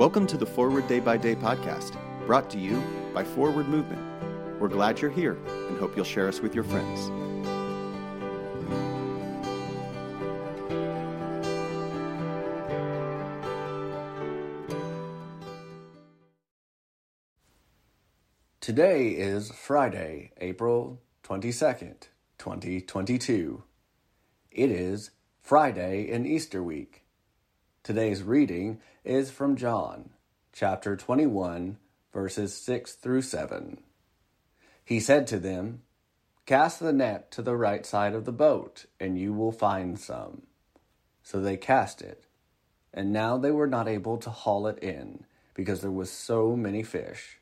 Welcome to the Forward Day by Day podcast, brought to you by Forward Movement. We're glad you're here and hope you'll share us with your friends. Today is Friday, April 22nd, 2022. It is Friday in Easter week. Today's reading is from John, chapter 21, verses 6 through 7. He said to them, Cast the net to the right side of the boat, and you will find some. So they cast it, and now they were not able to haul it in, because there was so many fish.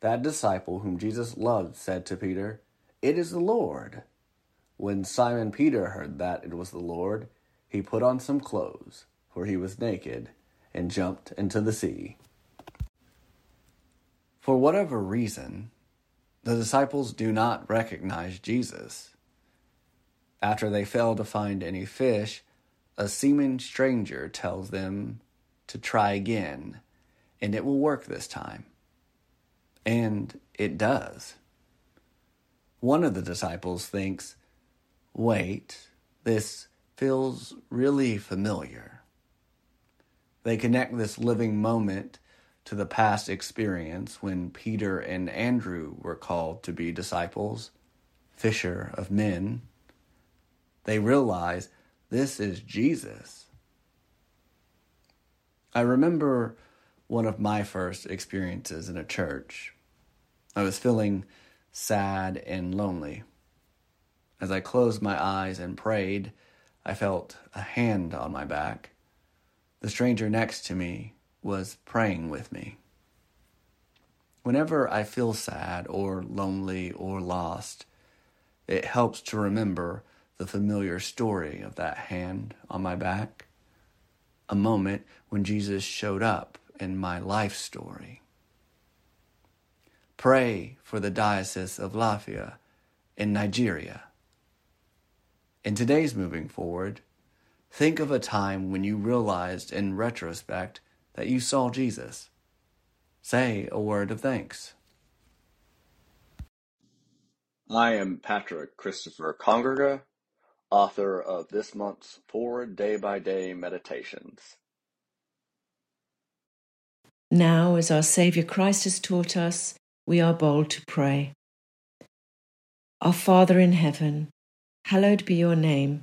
That disciple whom Jesus loved said to Peter, It is the Lord. When Simon Peter heard that it was the Lord, he put on some clothes, for he was naked, and jumped into the sea. For whatever reason, the disciples do not recognize Jesus. After they fail to find any fish, a seeming stranger tells them to try again, and it will work this time. And it does. One of the disciples thinks, wait, this feels really familiar. They connect this living moment to the past experience when Peter and Andrew were called to be disciples, fisher of men. They realize this is Jesus. I remember one of my first experiences in a church. I was feeling sad and lonely. As I closed my eyes and prayed, I felt a hand on my back. The stranger next to me was praying with me. Whenever I feel sad or lonely or lost, it helps to remember the familiar story of that hand on my back, a moment when Jesus showed up in my life story. Pray for the Diocese of Lafia in Nigeria. In today's moving forward, think of a time when you realized in retrospect that you saw Jesus. Say a word of thanks. I am Patrick Christopher Congrega, author of this month's Forward Day by Day Meditations. Now, as our Saviour Christ has taught us, we are bold to pray. Our Father in heaven, hallowed be your name.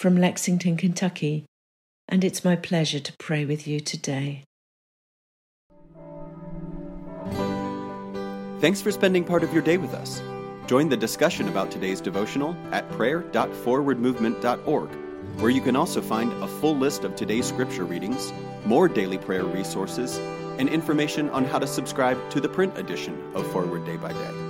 from Lexington, Kentucky, and it's my pleasure to pray with you today. Thanks for spending part of your day with us. Join the discussion about today's devotional at prayer.forwardmovement.org, where you can also find a full list of today's scripture readings, more daily prayer resources, and information on how to subscribe to the print edition of Forward Day by Day.